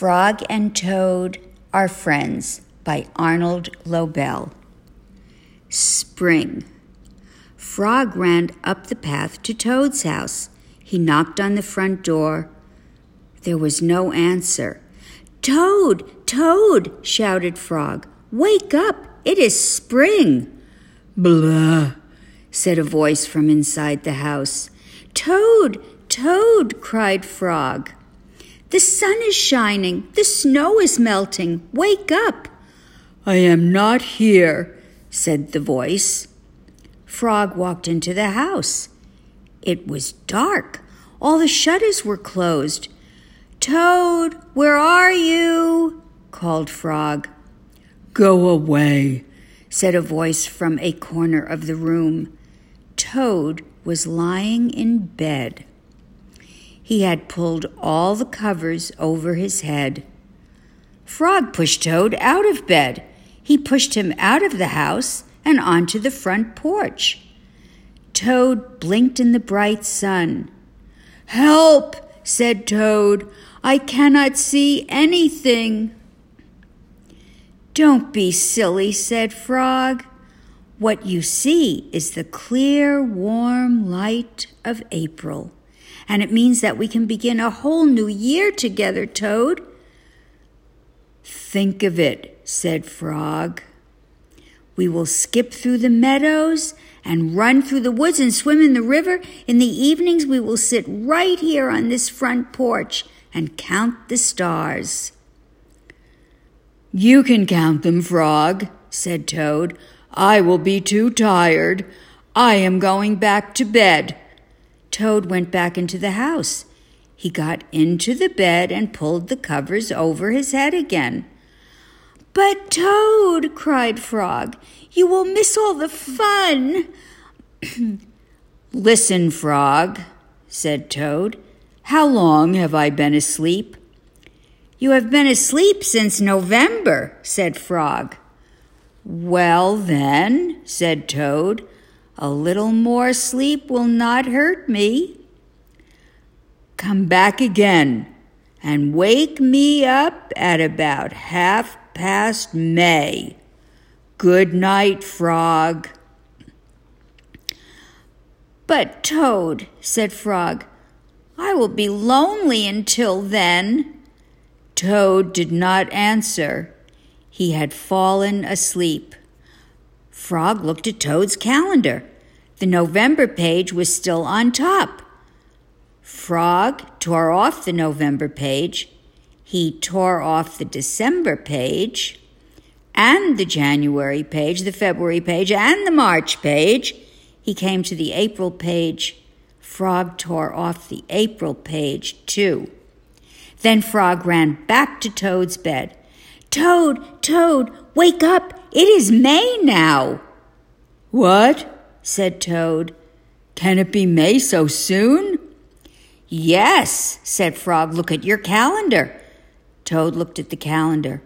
Frog and Toad Are Friends by Arnold Lobel. Spring. Frog ran up the path to Toad's house. He knocked on the front door. There was no answer. Toad, Toad, shouted Frog. Wake up! It is spring. Blah, said a voice from inside the house. Toad, Toad, cried Frog. The sun is shining. The snow is melting. Wake up. I am not here, said the voice. Frog walked into the house. It was dark. All the shutters were closed. Toad, where are you? called Frog. Go away, said a voice from a corner of the room. Toad was lying in bed. He had pulled all the covers over his head. Frog pushed Toad out of bed. He pushed him out of the house and onto the front porch. Toad blinked in the bright sun. Help, said Toad. I cannot see anything. Don't be silly, said Frog. What you see is the clear, warm light of April and it means that we can begin a whole new year together, Toad. Think of it, said Frog. We will skip through the meadows and run through the woods and swim in the river. In the evenings, we will sit right here on this front porch and count the stars. You can count them, Frog, said Toad. I will be too tired. I am going back to bed. Toad went back into the house. He got into the bed and pulled the covers over his head again. But, Toad, cried Frog, you will miss all the fun. Listen, Frog, said Toad. How long have I been asleep? You have been asleep since November, said Frog. Well, then, said Toad, a little more sleep will not hurt me. Come back again and wake me up at about half past May. Good night, Frog. But, Toad, said Frog, I will be lonely until then. Toad did not answer. He had fallen asleep. Frog looked at Toad's calendar. The November page was still on top. Frog tore off the November page. He tore off the December page and the January page, the February page, and the March page. He came to the April page. Frog tore off the April page, too. Then Frog ran back to Toad's bed. Toad, Toad, wake up! It is May now. What? said Toad. Can it be May so soon? Yes, said Frog. Look at your calendar. Toad looked at the calendar.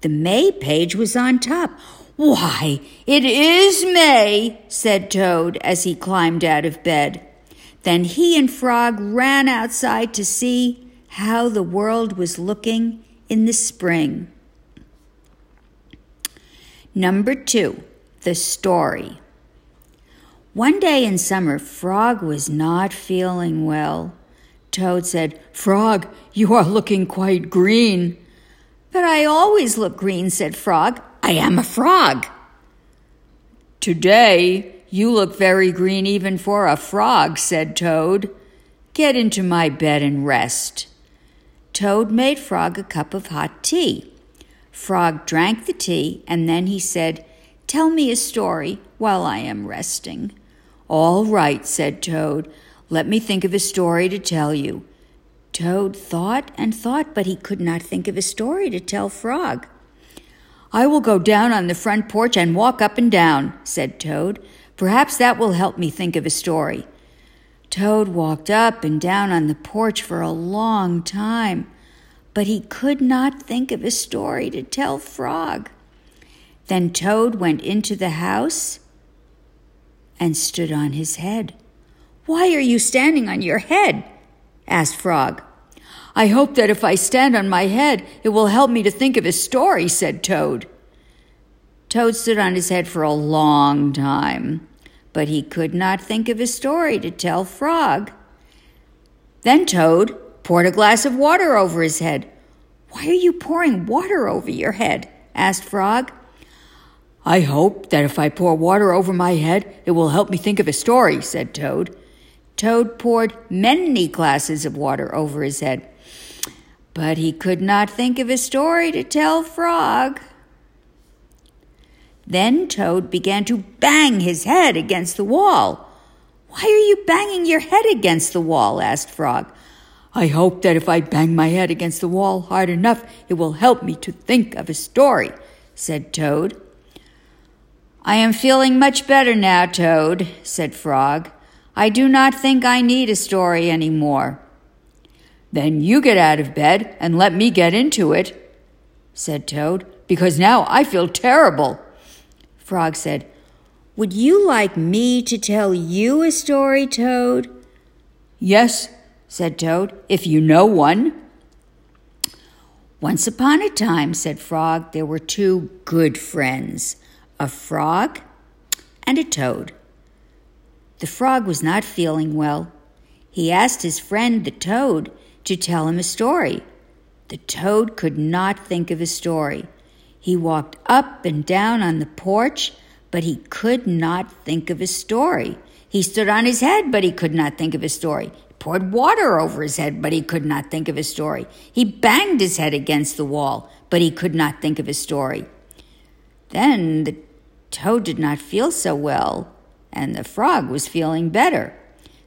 The May page was on top. Why, it is May, said Toad as he climbed out of bed. Then he and Frog ran outside to see how the world was looking in the spring. Number two, the story. One day in summer, Frog was not feeling well. Toad said, Frog, you are looking quite green. But I always look green, said Frog. I am a frog. Today, you look very green even for a frog, said Toad. Get into my bed and rest. Toad made Frog a cup of hot tea. Frog drank the tea, and then he said, Tell me a story while I am resting. All right, said Toad. Let me think of a story to tell you. Toad thought and thought, but he could not think of a story to tell Frog. I will go down on the front porch and walk up and down, said Toad. Perhaps that will help me think of a story. Toad walked up and down on the porch for a long time, but he could not think of a story to tell Frog. Then Toad went into the house and stood on his head. Why are you standing on your head? asked Frog. I hope that if I stand on my head, it will help me to think of a story, said Toad. Toad stood on his head for a long time, but he could not think of a story to tell Frog. Then Toad poured a glass of water over his head. Why are you pouring water over your head? asked Frog. I hope that if I pour water over my head, it will help me think of a story, said Toad. Toad poured many glasses of water over his head. But he could not think of a story to tell Frog. Then Toad began to bang his head against the wall. Why are you banging your head against the wall? asked Frog. I hope that if I bang my head against the wall hard enough, it will help me to think of a story, said Toad. I am feeling much better now, Toad, said Frog. I do not think I need a story any more. Then you get out of bed and let me get into it, said Toad, because now I feel terrible. Frog said, Would you like me to tell you a story, Toad? Yes, said Toad, if you know one. Once upon a time, said Frog, there were two good friends a frog and a toad. The frog was not feeling well. He asked his friend, the toad, to tell him a story. The toad could not think of a story. He walked up and down on the porch, but he could not think of a story. He stood on his head, but he could not think of a story. Poured water over his head, but he could not think of a story. He banged his head against the wall, but he could not think of a story. Then the toad did not feel so well, and the frog was feeling better.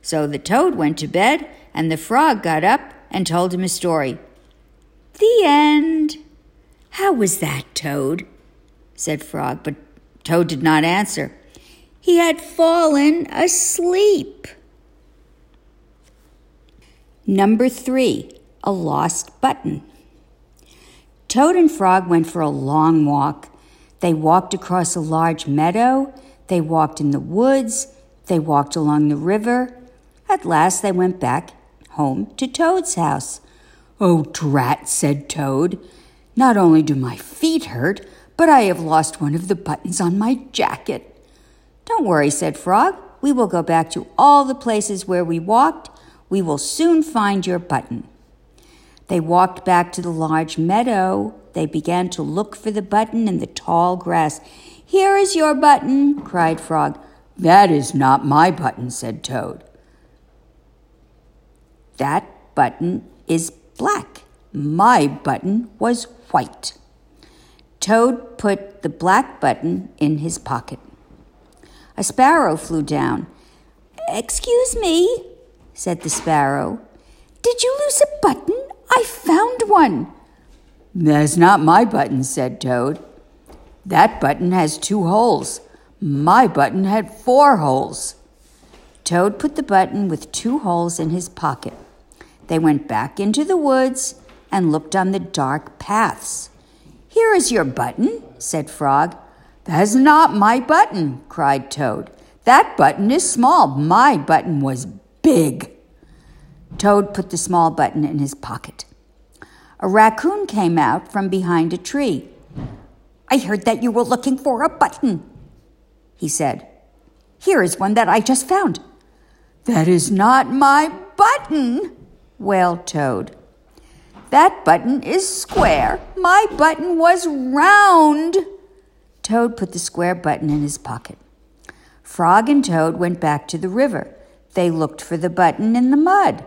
So the toad went to bed, and the frog got up and told him a story. The end. How was that, Toad? said Frog, but Toad did not answer. He had fallen asleep. Number three, a lost button. Toad and Frog went for a long walk. They walked across a large meadow. They walked in the woods. They walked along the river. At last they went back home to Toad's house. Oh, drat, said Toad. Not only do my feet hurt, but I have lost one of the buttons on my jacket. Don't worry, said Frog. We will go back to all the places where we walked. We will soon find your button. They walked back to the large meadow. They began to look for the button in the tall grass. Here is your button, cried Frog. That is not my button, said Toad. That button is black. My button was white. Toad put the black button in his pocket. A sparrow flew down. Excuse me, said the sparrow. Did you lose a button? I found one. That's not my button, said Toad. That button has two holes. My button had four holes. Toad put the button with two holes in his pocket. They went back into the woods and looked on the dark paths. Here is your button, said Frog. That's not my button, cried Toad. That button is small. My button was big. Toad put the small button in his pocket. A raccoon came out from behind a tree. I heard that you were looking for a button, he said. Here is one that I just found. That is not my button, wailed Toad. That button is square. My button was round. Toad put the square button in his pocket. Frog and Toad went back to the river. They looked for the button in the mud.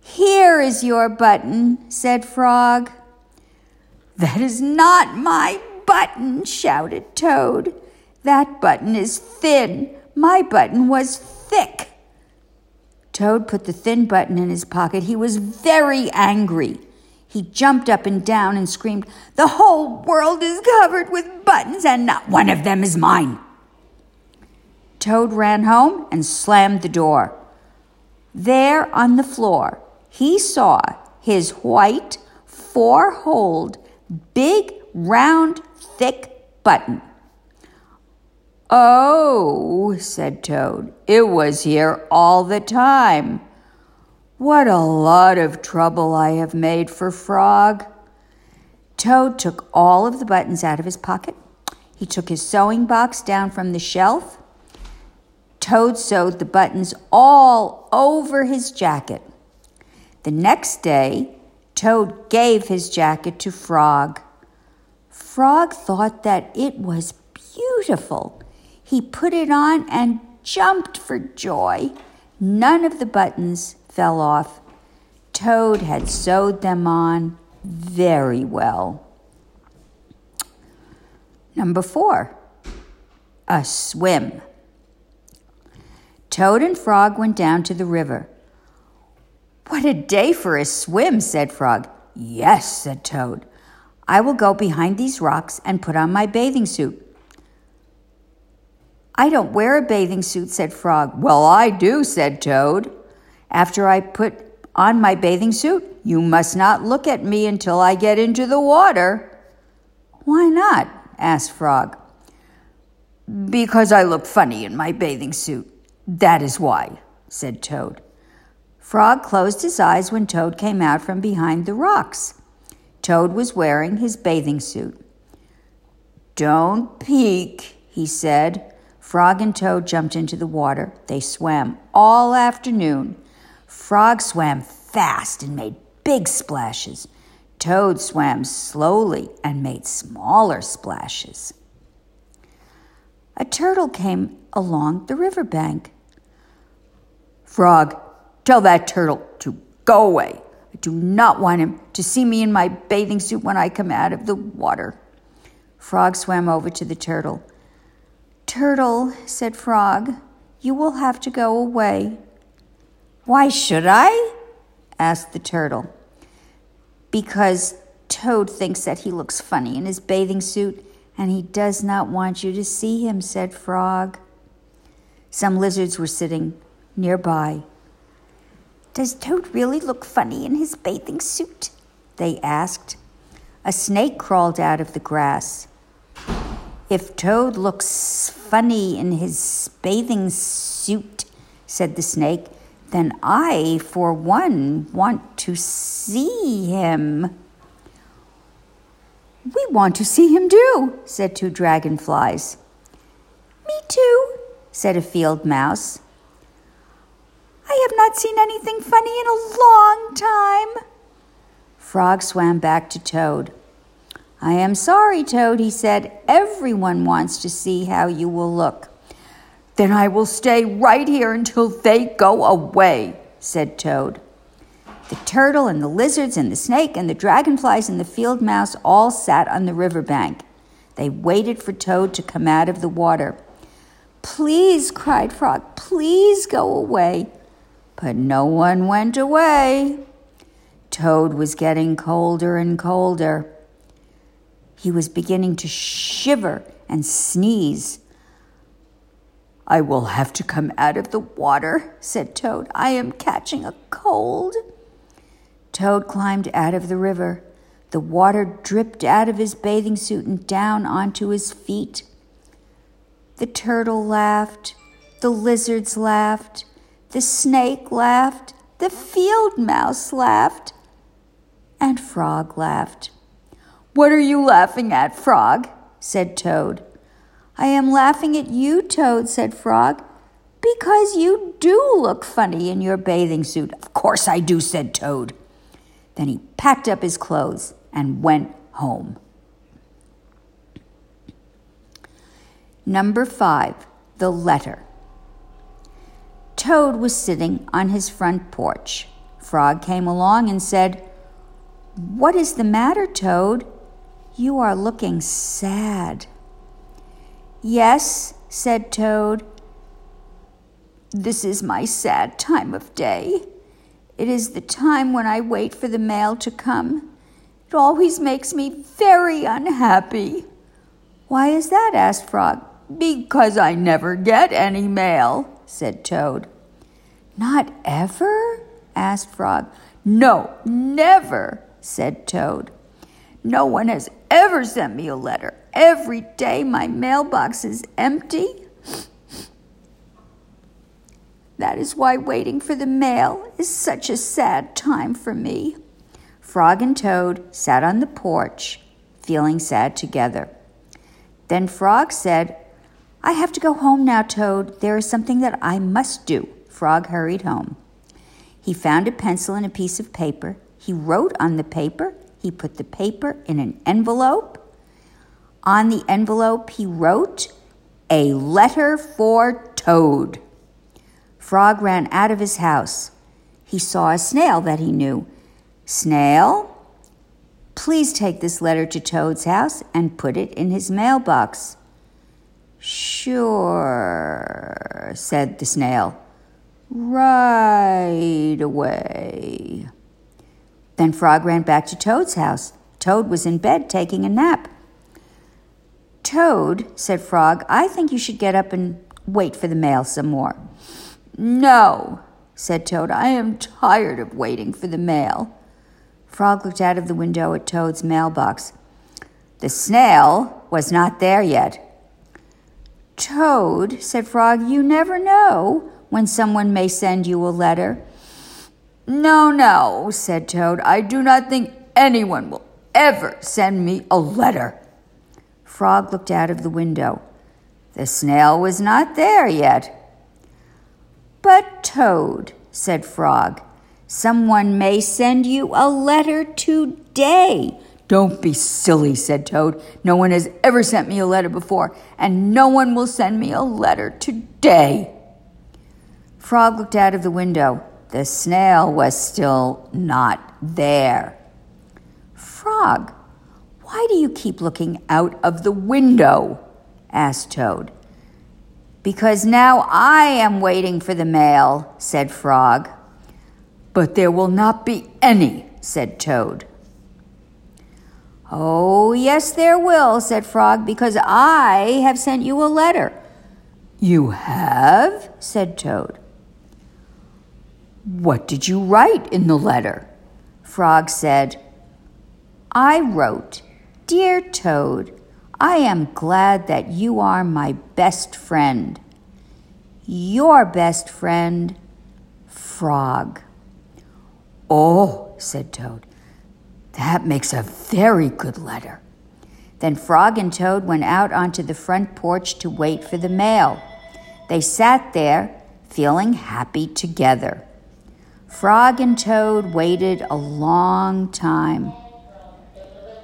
Here is your button, said Frog. That is not my button, shouted Toad. That button is thin. My button was thick. Toad put the thin button in his pocket. He was very angry. He jumped up and down and screamed, The whole world is covered with buttons, and not one of them is mine. Toad ran home and slammed the door. There on the floor, he saw his white, four holed, big, round, thick button. Oh, said Toad, it was here all the time. What a lot of trouble I have made for Frog. Toad took all of the buttons out of his pocket. He took his sewing box down from the shelf. Toad sewed the buttons all over his jacket. The next day, Toad gave his jacket to Frog. Frog thought that it was beautiful. He put it on and jumped for joy. None of the buttons fell off. Toad had sewed them on very well. Number four, a swim. Toad and Frog went down to the river. What a day for a swim, said Frog. Yes, said Toad. I will go behind these rocks and put on my bathing suit. I don't wear a bathing suit, said Frog. Well, I do, said Toad. After I put on my bathing suit, you must not look at me until I get into the water. Why not? asked Frog. Because I look funny in my bathing suit. That is why, said Toad. Frog closed his eyes when Toad came out from behind the rocks. Toad was wearing his bathing suit. Don't peek, he said. Frog and Toad jumped into the water. They swam all afternoon. Frog swam fast and made big splashes. Toad swam slowly and made smaller splashes. A turtle came along the river bank. Frog, tell that turtle to go away. I do not want him to see me in my bathing suit when I come out of the water. Frog swam over to the turtle. Turtle, said Frog, you will have to go away. Why should I? asked the turtle. Because Toad thinks that he looks funny in his bathing suit, and he does not want you to see him, said Frog. Some lizards were sitting nearby. Does Toad really look funny in his bathing suit? They asked. A snake crawled out of the grass. If Toad looks funny in his bathing suit, said the snake, then I, for one, want to see him. We want to see him do, said two dragonflies. Me too, said a field mouse. Seen anything funny in a long time. Frog swam back to Toad. I am sorry, Toad, he said. Everyone wants to see how you will look. Then I will stay right here until they go away, said Toad. The turtle and the lizards and the snake and the dragonflies and the field mouse all sat on the river bank. They waited for Toad to come out of the water. Please, cried Frog, please go away. But no one went away. Toad was getting colder and colder. He was beginning to shiver and sneeze. I will have to come out of the water, said Toad. I am catching a cold. Toad climbed out of the river. The water dripped out of his bathing suit and down onto his feet. The turtle laughed. The lizards laughed. The snake laughed. The field mouse laughed. And Frog laughed. What are you laughing at, Frog? said Toad. I am laughing at you, Toad, said Frog, because you do look funny in your bathing suit. Of course I do, said Toad. Then he packed up his clothes and went home. Number five, the letter. Toad was sitting on his front porch. Frog came along and said, What is the matter, Toad? You are looking sad. Yes, said Toad. This is my sad time of day. It is the time when I wait for the mail to come. It always makes me very unhappy. Why is that? asked Frog. Because I never get any mail, said Toad. Not ever? asked Frog. No, never, said Toad. No one has ever sent me a letter. Every day my mailbox is empty. That is why waiting for the mail is such a sad time for me. Frog and Toad sat on the porch, feeling sad together. Then Frog said, I have to go home now, Toad. There is something that I must do. Frog hurried home. He found a pencil and a piece of paper. He wrote on the paper. He put the paper in an envelope. On the envelope, he wrote, A letter for Toad. Frog ran out of his house. He saw a snail that he knew. Snail, please take this letter to Toad's house and put it in his mailbox. Sure, said the snail. Right away. Then Frog ran back to Toad's house. Toad was in bed taking a nap. Toad, said Frog, I think you should get up and wait for the mail some more. No, said Toad, I am tired of waiting for the mail. Frog looked out of the window at Toad's mailbox. The snail was not there yet. Toad, said Frog, you never know when someone may send you a letter. No, no, said Toad, I do not think anyone will ever send me a letter. Frog looked out of the window. The snail was not there yet. But, Toad, said Frog, someone may send you a letter today. Don't be silly, said Toad. No one has ever sent me a letter before, and no one will send me a letter today. Frog looked out of the window. The snail was still not there. Frog, why do you keep looking out of the window? asked Toad. Because now I am waiting for the mail, said Frog. But there will not be any, said Toad. Oh, yes, there will, said Frog, because I have sent you a letter. You have? said Toad. What did you write in the letter? Frog said, I wrote, Dear Toad, I am glad that you are my best friend. Your best friend, Frog. Oh, said Toad, that makes a very good letter. Then Frog and Toad went out onto the front porch to wait for the mail. They sat there, feeling happy together. Frog and Toad waited a long time.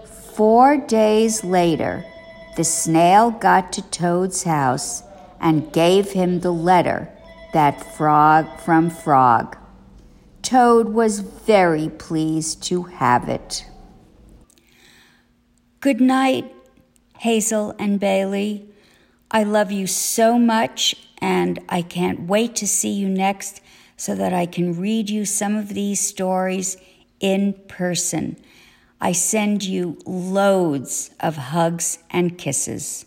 Four days later, the snail got to Toad's house and gave him the letter that frog from Frog. Toad was very pleased to have it. Good night, Hazel and Bailey. I love you so much, and I can't wait to see you next so that I can read you some of these stories in person. I send you loads of hugs and kisses.